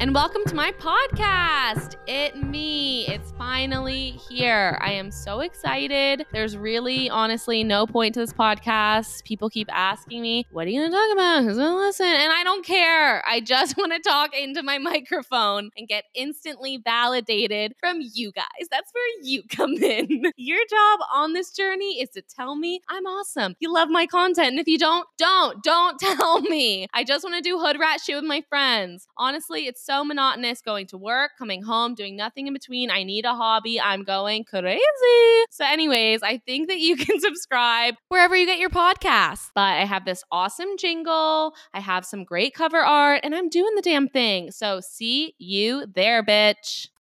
and welcome to my podcast. It me. It's finally here. I am so excited. There's really, honestly, no point to this podcast. People keep asking me, "What are you going to talk about? Who's going to listen?" And I don't care. I just want to talk into my microphone and get instantly validated from you guys. That's where you come in. Your job on this journey is to tell me I'm awesome. You love my content, and if you don't, don't, don't tell me. I just want to do hood rat shit with my friends. Honestly, it's so monotonous going to work, coming home, doing nothing in between. I need a hobby. I'm going crazy. So, anyways, I think that you can subscribe wherever you get your podcasts. But I have this awesome jingle, I have some great cover art, and I'm doing the damn thing. So, see you there, bitch.